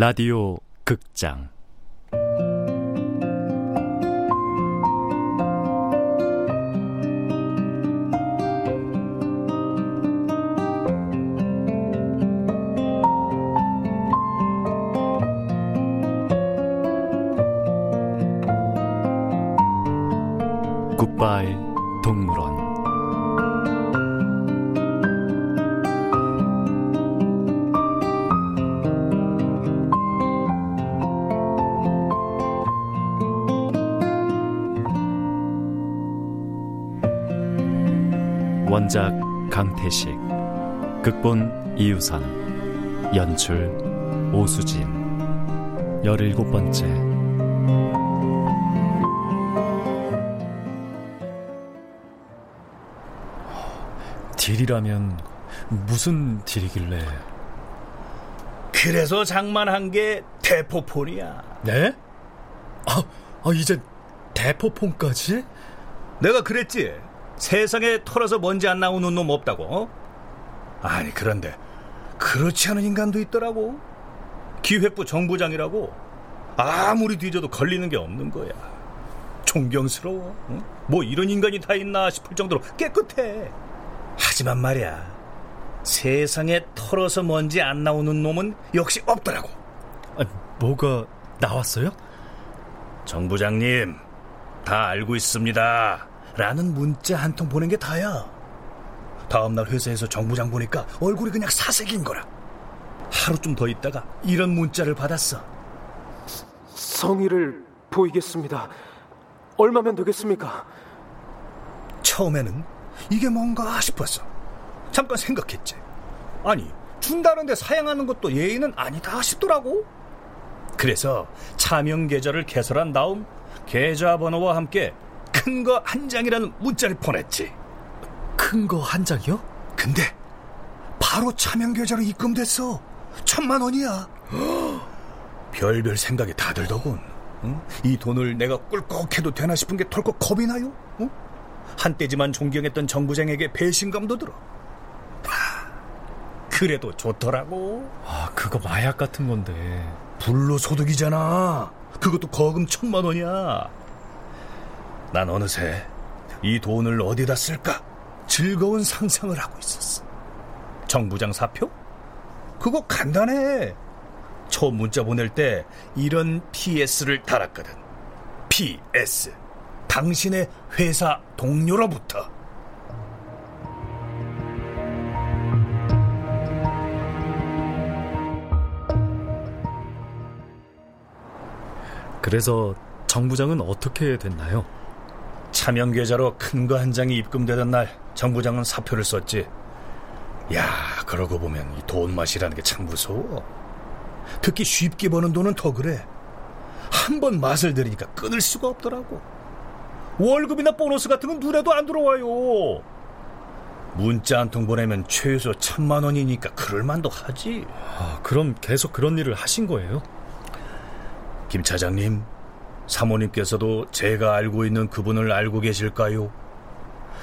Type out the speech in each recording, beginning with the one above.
라디오 극장 원작 강태식 극본 이유선 연출 오수진 열일곱 번째 딜이라면 무슨 딜이길래 그래서 장만한 게 대포폰이야. 네? 아, 아 이제 대포폰까지? 내가 그랬지. 세상에 털어서 먼지 안 나오는 놈 없다고. 어? 아니 그런데 그렇지 않은 인간도 있더라고. 기획부 정부장이라고 아무리 뒤져도 걸리는 게 없는 거야. 존경스러워. 응? 뭐 이런 인간이 다 있나 싶을 정도로 깨끗해. 하지만 말이야. 세상에 털어서 먼지 안 나오는 놈은 역시 없더라고. 아, 뭐가 나왔어요? 정부장님, 다 알고 있습니다. 라는 문자 한 통 보낸 게 다야. 다음날 회사에서 정부장 보니까 얼굴이 그냥 사색인 거라. 하루쯤 더 있다가 이런 문자를 받았어. 성의를 보이겠습니다. 얼마면 되겠습니까? 처음에는 이게 뭔가 싶었어. 잠깐 생각했지. 아니, 준다는데 사양하는 것도 예의는 아니다 싶더라고. 그래서 차명 계좌를 개설한 다음 계좌번호와 함께 큰 거 한 장이라는 문자를 보냈지. 큰 거 한 장이요? 근데 바로 차명 계좌로 입금됐어. 천만 원이야. 별별 생각이 다 들더군. 응? 이 돈을 내가 꿀꺽해도 되나 싶은 게 덜컥 겁이 나요. 응? 한때지만 존경했던 정부장에게 배신감도 들어. 하, 그래도 좋더라고. 아, 그거 마약 같은 건데. 불로소득이잖아. 그것도 거금 천만 원이야. 난 어느새 이 돈을 어디다 쓸까 즐거운 상상을 하고 있었어. 정부장 사표? 그거 간단해. 처음 문자 보낼 때 이런 PS를 달았거든. PS. 당신의 회사 동료로부터. 그래서 정 부장은 어떻게 됐나요? 차명 계좌로 큰 거 한 장이 입금되던 날 정부장은 사표를 썼지. 야, 그러고 보면 이 돈 맛이라는 게 참 무서워. 특히 쉽게 버는 돈은 더 그래. 한 번 맛을 들이니까 끊을 수가 없더라고. 월급이나 보너스 같은 건 눈에도 안 들어와요. 문자 한 통 보내면 최소 천만 원이니까 그럴만도 하지. 아, 그럼 계속 그런 일을 하신 거예요? 김 차장님, 사모님께서도 제가 알고 있는 그분을 알고 계실까요?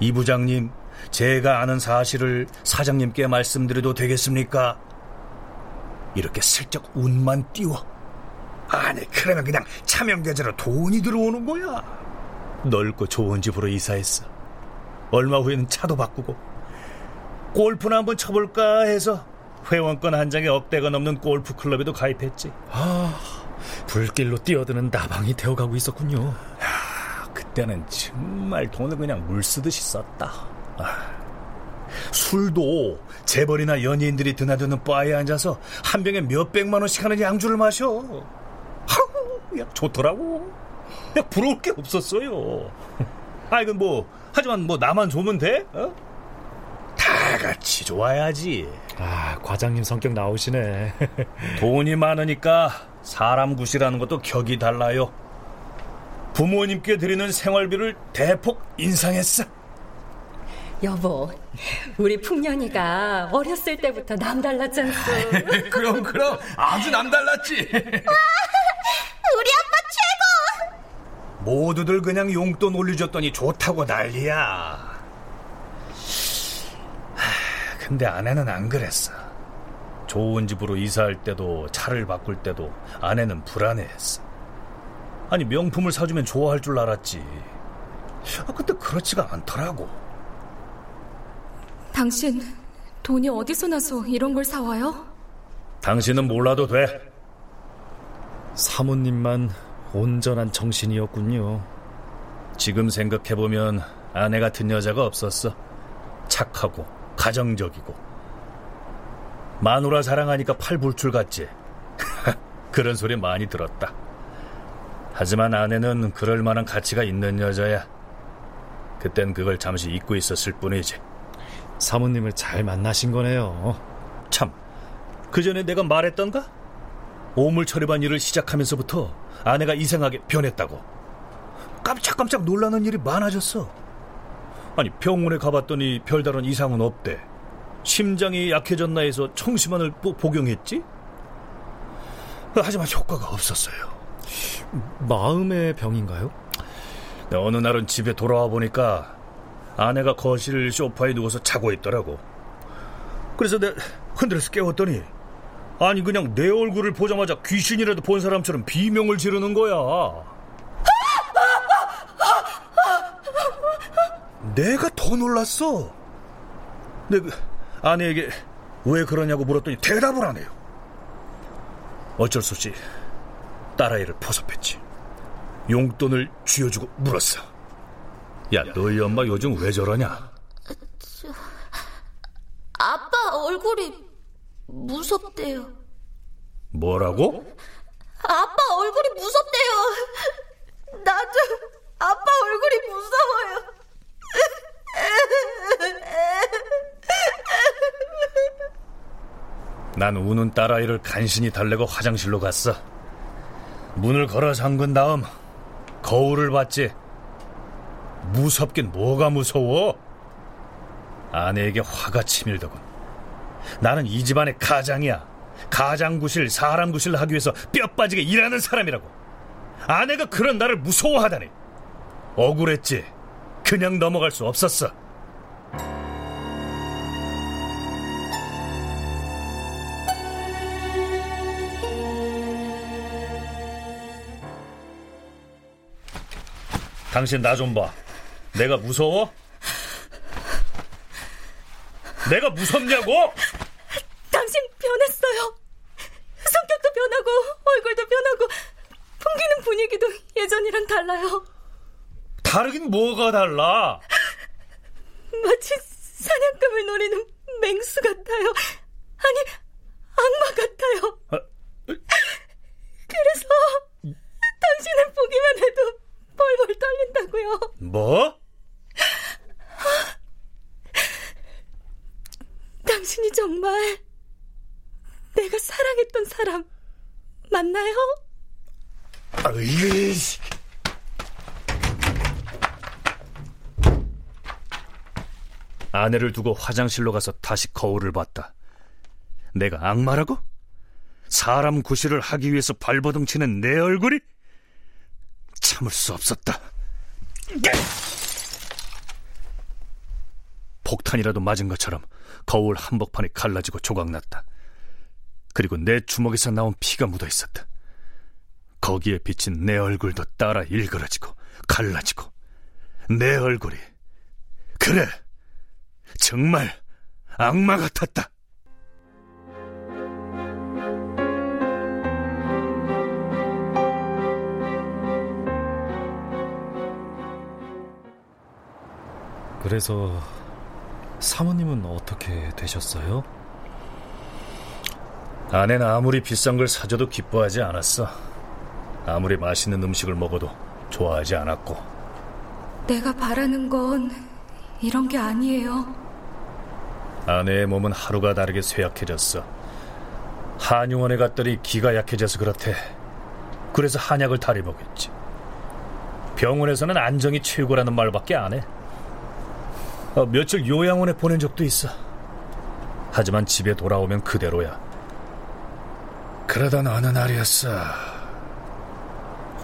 이 부장님, 제가 아는 사실을 사장님께 말씀드려도 되겠습니까? 이렇게 슬쩍 운만 띄워. 아니, 그러면 그냥 차명계좌로 돈이 들어오는 거야. 넓고 좋은 집으로 이사했어. 얼마 후에는 차도 바꾸고, 골프나 한번 쳐볼까 해서 회원권 한 장에 억대가 넘는 골프 클럽에도 가입했지. 아, 불길로 뛰어드는 나방이 되어가고 있었군요. 야, 그때는 정말 돈을 그냥 물 쓰듯이 썼다. 아, 술도 재벌이나 연예인들이 드나드는 바에 앉아서 한 병에 몇 백만 원씩 하는 양주를 마셔. 하우, 야, 좋더라고. 야, 부러울 게 없었어요. 아, 이건 뭐, 하지만 뭐 나만 좋으면 돼? 어? 다 같이 좋아야지. 아, 과장님 성격 나오시네. 돈이 많으니까 사람 굿이라는 것도 격이 달라요. 부모님께 드리는 생활비를 대폭 인상했어. 여보, 우리 풍년이가 어렸을 때부터 남달랐잖소. 그럼 그럼 아주 남달랐지. 우리 아빠 최고! 모두들 그냥 용돈 올려줬더니 좋다고 난리야. 하, 근데 아내는 안 그랬어. 좋은 집으로 이사할 때도 차를 바꿀 때도 아내는 불안해했어. 아니 명품을 사주면 좋아할 줄 알았지. 아, 근데 그렇지가 않더라고. 당신 돈이 어디서 나서 이런 걸 사와요? 당신은 몰라도 돼. 사모님만 온전한 정신이었군요. 지금 생각해보면 아내 같은 여자가 없었어. 착하고, 가정적이고. 마누라 사랑하니까 팔불출 같지. 그런 소리 많이 들었다. 하지만 아내는 그럴 만한 가치가 있는 여자야. 그땐 그걸 잠시 잊고 있었을 뿐이지. 사모님을 잘 만나신 거네요. 참, 그 전에 내가 말했던가? 오물 처리반 일을 시작하면서부터 아내가 이상하게 변했다고. 깜짝깜짝 놀라는 일이 많아졌어. 아니, 병원에 가봤더니 별다른 이상은 없대. 심장이 약해졌나 해서 청심환을 또 복용했지? 하지만 효과가 없었어요. 마음의 병인가요? 어느 날은 집에 돌아와 보니까 아내가 거실 소파에 누워서 자고 있더라고. 그래서 내가 흔들어서 깨웠더니 아니 그냥 내 얼굴을 보자마자 귀신이라도 본 사람처럼 비명을 지르는 거야. 내가 더 놀랐어. 내가 아내에게 왜 그러냐고 물었더니 대답을 안 해요. 어쩔 수 없이 딸아이를 포섭했지. 용돈을 쥐어주고 물었어. 야, 너희 엄마 요즘 왜 저러냐? 저, 아빠 얼굴이 무섭대요. 뭐라고? 아빠 얼굴이 무섭대요. 나도 아빠 얼굴이 무서워요. 난 우는 딸아이를 간신히 달래고 화장실로 갔어. 문을 걸어 잠근 다음 거울을 봤지. 무섭긴 뭐가 무서워? 아내에게 화가 치밀더군. 나는 이 집안의 가장이야. 가장 구실, 사람 구실 하기 위해서 뼈 빠지게 일하는 사람이라고. 아내가 그런 나를 무서워하다니. 억울했지. 그냥 넘어갈 수 없었어. 당신 나 좀 봐. 내가 무서워? 내가 무섭냐고? 당신 변했어요. 성격도 변하고 얼굴도 변하고 풍기는 분위기도 예전이랑 달라요. 다르긴 뭐가 달라? 마치 사냥감을 노리는 맹수 같아요. 아니, 악마 같아요. 아, 그래서 당신을 보기만 해도 벌벌 떨린다고요. 뭐? 당신이 정말 내가 사랑했던 사람 맞나요? 으이. 아내를 두고 화장실로 가서 다시 거울을 봤다. 내가 악마라고? 사람 구실을 하기 위해서 발버둥 치는 내 얼굴이? 참을 수 없었다. 폭탄이라도 맞은 것처럼 거울 한복판이 갈라지고 조각났다. 그리고 내 주먹에서 나온 피가 묻어 있었다. 거기에 비친 내 얼굴도 따라 일그러지고 갈라지고 내 얼굴이 그래 정말 악마 같았다. 그래서 사모님은 어떻게 되셨어요? 아내는 아무리 비싼 걸 사줘도 기뻐하지 않았어. 아무리 맛있는 음식을 먹어도 좋아하지 않았고. 내가 바라는 건 이런 게 아니에요. 아내의 몸은 하루가 다르게 쇠약해졌어. 한의원에 갔더니 기가 약해져서 그렇대. 그래서 한약을 다리 먹였지. 병원에서는 안정이 최고라는 말밖에 안 해. 어, 며칠 요양원에 보낸 적도 있어. 하지만 집에 돌아오면 그대로야. 그러던 어느 날이었어.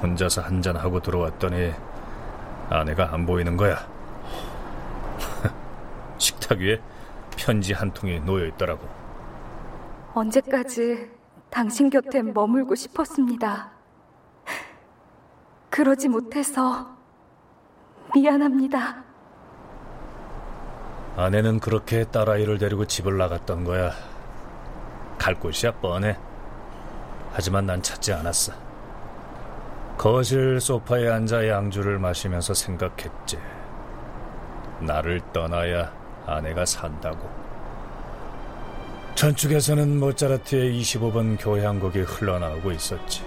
혼자서 한잔하고 들어왔더니 아내가 안 보이는 거야. 식탁 위에 편지 한 통이 놓여 있더라고. 언제까지 당신 곁에 머물고 싶었습니다. 그러지 못해서 미안합니다. 아내는 그렇게 딸아이를 데리고 집을 나갔던 거야. 갈 곳이야 뻔해. 하지만 난 찾지 않았어. 거실 소파에 앉아 양주를 마시면서 생각했지. 나를 떠나야 아내가 산다고. 전축에서는 모차르트의 25번 교향곡이 흘러나오고 있었지.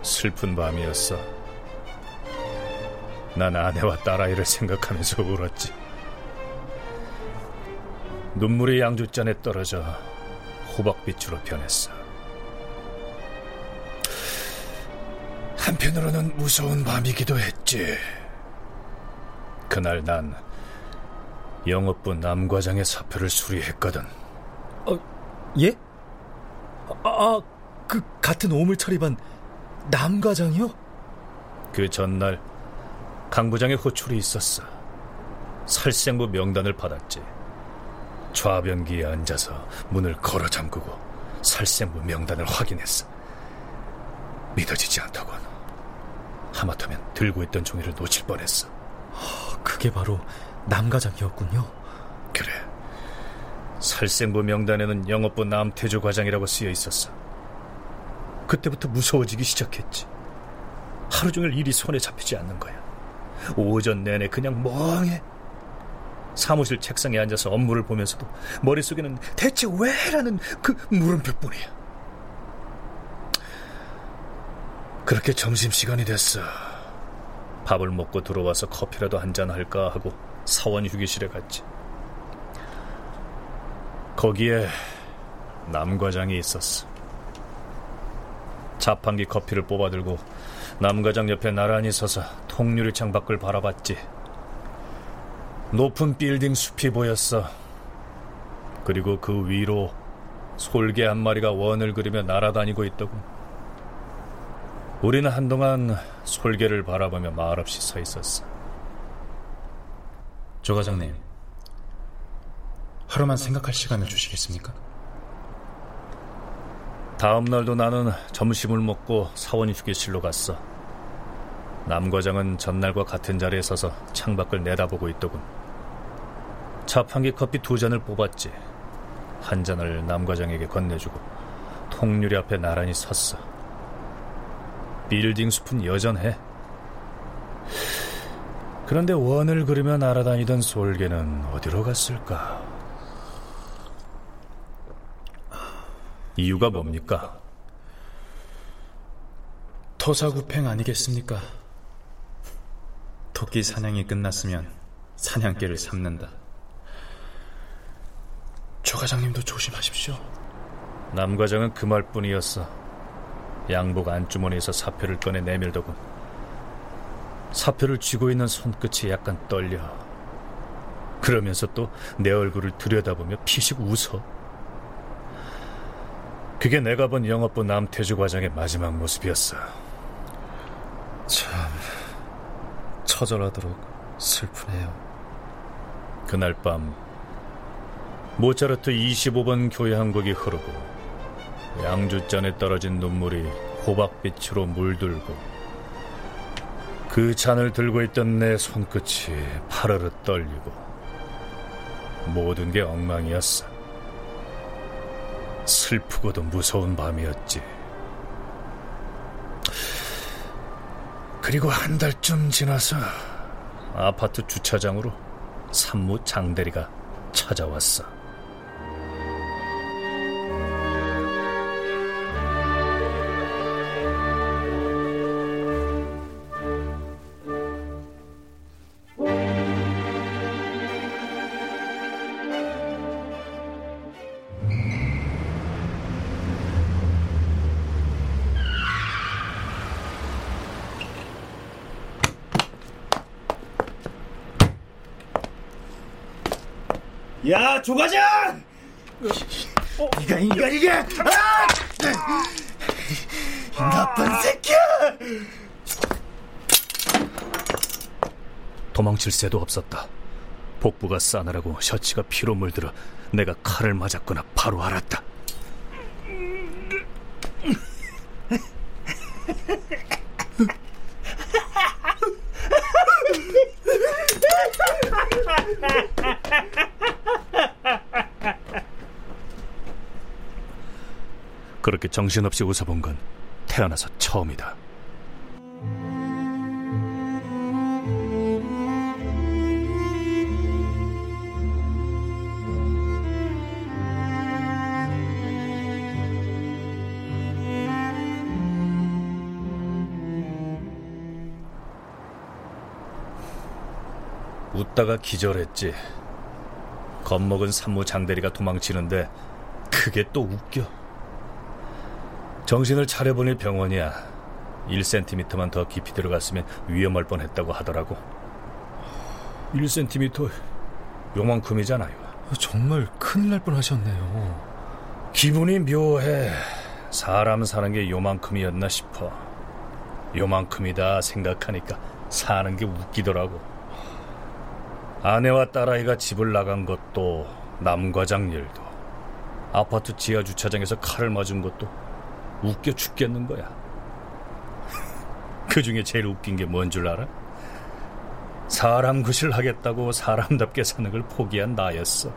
슬픈 밤이었어. 난 아내와 딸아이를 생각하면서 울었지. 눈물이 양주잔에 떨어져 호박빛으로 변했어. 한편으로는 무서운 밤이기도 했지. 그날 난 영업부 남과장의 사표를 수리했거든. 어, 예? 아, 아, 그 같은 오물 처리반 남과장이요? 그 전날 강 부장의 호출이 있었어. 살생부 명단을 받았지. 좌변기에 앉아서 문을 걸어 잠그고 살생부 명단을 확인했어. 믿어지지 않다곤. 하마터면 들고 있던 종이를 놓칠 뻔했어. 그게 바로 남과장이었군요. 그래. 살생부 명단에는 영업부 남태주 과장이라고 쓰여 있었어. 그때부터 무서워지기 시작했지. 하루 종일 일이 손에 잡히지 않는 거야. 오전 내내 그냥 멍해. 사무실 책상에 앉아서 업무를 보면서도 머릿속에는 대체 왜라는 그 물음표뿐이야. 그렇게 점심시간이 됐어. 밥을 먹고 들어와서 커피라도 한잔 할까 하고 사원 휴게실에 갔지. 거기에 남 과장이 있었어. 자판기 커피를 뽑아들고 남 과장 옆에 나란히 서서 통유리창 밖을 바라봤지. 높은 빌딩 숲이 보였어. 그리고 그 위로 솔개 한 마리가 원을 그리며 날아다니고 있더군. 우리는 한동안 솔개를 바라보며 말없이 서 있었어. 조 과장님, 하루만 생각할 시간을 주시겠습니까? 다음 날도 나는 점심을 먹고 사원 휴게실로 갔어. 남 과장은 전날과 같은 자리에 서서 창밖을 내다보고 있더군. 자판기 커피 두 잔을 뽑았지. 한 잔을 남 과장에게 건네주고 통유리 앞에 나란히 섰어. 빌딩 숲은 여전해. 그런데 원을 그리며 날아다니던 솔개는 어디로 갔을까? 이유가 뭡니까? 토사구팽 아니겠습니까? 토끼 사냥이 끝났으면 사냥개를 삼는다. 조 과장님도 조심하십시오. 남 과장은 그 말뿐이었어. 양복 안주머니에서 사표를 꺼내 내밀더군. 사표를 쥐고 있는 손끝이 약간 떨려. 그러면서 또 내 얼굴을 들여다보며 피식 웃어. 그게 내가 본 영업부 남태주 과장의 마지막 모습이었어. 참 처절하도록 슬프네요. 그날 밤 모차르트 25번 교향곡이 흐르고 양주잔에 떨어진 눈물이 호박빛으로 물들고 그 잔을 들고 있던 내 손끝이 파르르 떨리고 모든 게 엉망이었어. 슬프고도 무서운 밤이었지. 그리고 한 달쯤 지나서 아파트 주차장으로 산무 장대리가 찾아왔어. 야, 조과장! 어, 네가 인간이냐? 아! 나쁜 새끼야! 도망칠 새도 없었다. 복부가 싸늘하고 셔츠가 피로 물들어 내가 칼을 맞았거나 바로 알았다. 그렇게 정신없이 웃어본 건 태어나서 처음이다. 웃다가 기절했지. 겁먹은 산무 장대리가 도망치는데 그게 또 웃겨. 정신을 차려보니 병원이야. 1cm만 더 깊이 들어갔으면 위험할 뻔했다고 하더라고. 1cm 요만큼이잖아요. 정말 큰일 날 뻔하셨네요. 기분이 묘해. 사람 사는 게 요만큼이었나 싶어. 요만큼이다 생각하니까 사는 게 웃기더라고. 아내와 딸아이가 집을 나간 것도 남과장 일도 아파트 지하 주차장에서 칼을 맞은 것도 웃겨 죽겠는 거야. 그 중에 제일 웃긴 게 뭔 줄 알아? 사람 구실 하겠다고 사람답게 사는 걸 포기한 나였어.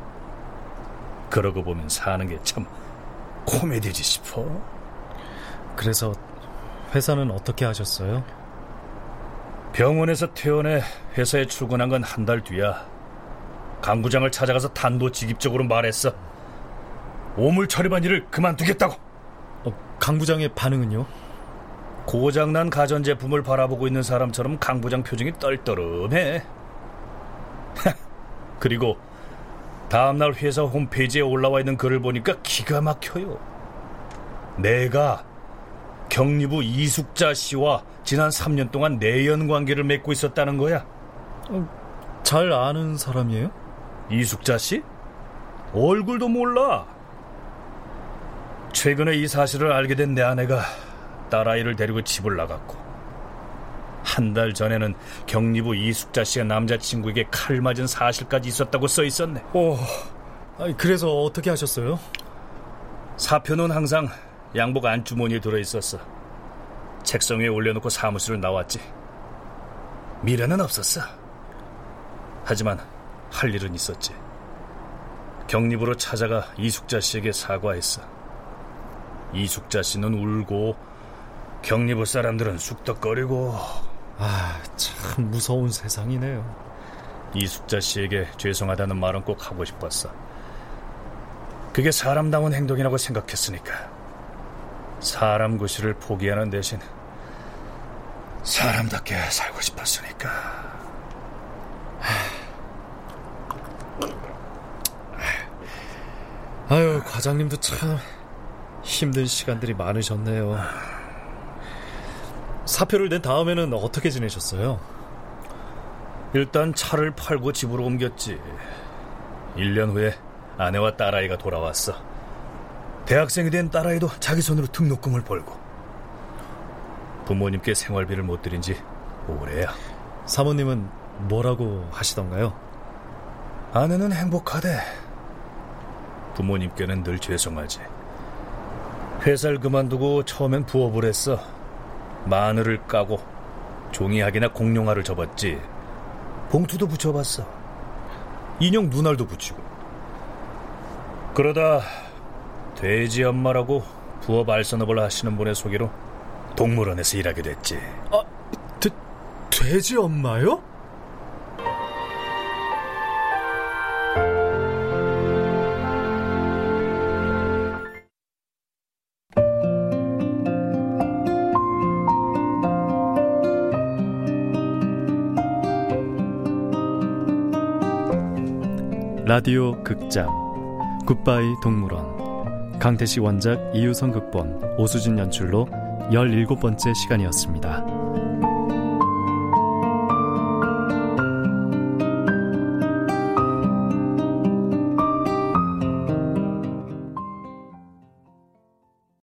그러고 보면 사는 게 참 코미디지 싶어. 그래서 회사는 어떻게 하셨어요? 병원에서 퇴원해 회사에 출근한 건 한 달 뒤야. 강 부장을 찾아가서 단도직입적으로 말했어. 오물 처리반 일을 그만두겠다고. 어, 강 부장의 반응은요? 고장난 가전제품을 바라보고 있는 사람처럼 강 부장 표정이 떨떠름해. 그리고 다음날 회사 홈페이지에 올라와 있는 글을 보니까 기가 막혀요. 내가 경리부 이숙자 씨와 지난 3년 동안 내연 관계를 맺고 있었다는 거야. 어, 잘 아는 사람이에요? 이숙자 씨? 얼굴도 몰라. 최근에 이 사실을 알게 된 내 아내가 딸아이를 데리고 집을 나갔고 한 달 전에는 경리부 이숙자 씨가 남자친구에게 칼 맞은 사실까지 있었다고 써 있었네. 오, 그래서 어떻게 하셨어요? 사표는 항상 양복 안주머니에 들어 있었어. 책상 위에 올려놓고 사무실을 나왔지. 미래는 없었어. 하지만 할 일은 있었지. 경립으로 찾아가 이숙자 씨에게 사과했어. 이숙자 씨는 울고 경리부 사람들은 쑥덕거리고 아, 참 무서운 세상이네요. 이숙자 씨에게 죄송하다는 말은 꼭 하고 싶었어. 그게 사람다운 행동이라고 생각했으니까. 사람 구실을 포기하는 대신 사람답게 살고 싶었으니까. 아유, 과장님도 참 힘든 시간들이 많으셨네요. 사표를 낸 다음에는 어떻게 지내셨어요? 일단 차를 팔고 집으로 옮겼지. 1년 후에 아내와 딸아이가 돌아왔어. 대학생이 된 딸아이도 자기 손으로 등록금을 벌고. 부모님께 생활비를 못 드린 지 오래야. 사모님은 뭐라고 하시던가요? 아내는 행복하대. 부모님께는 늘 죄송하지. 회사를 그만두고 처음엔 부업을 했어. 마늘을 까고 종이학이나 공룡화를 접었지. 봉투도 붙여봤어. 인형 눈알도 붙이고. 그러다 돼지 엄마라고 부업 알선업을 하시는 분의 소개로 동물원에서 일하게 됐지. 아, 돼, 돼지 엄마요? 라디오 극장 굿바이 동물원 강태식 원작 이유성 극본 오수진 연출로 17번째 시간이었습니다.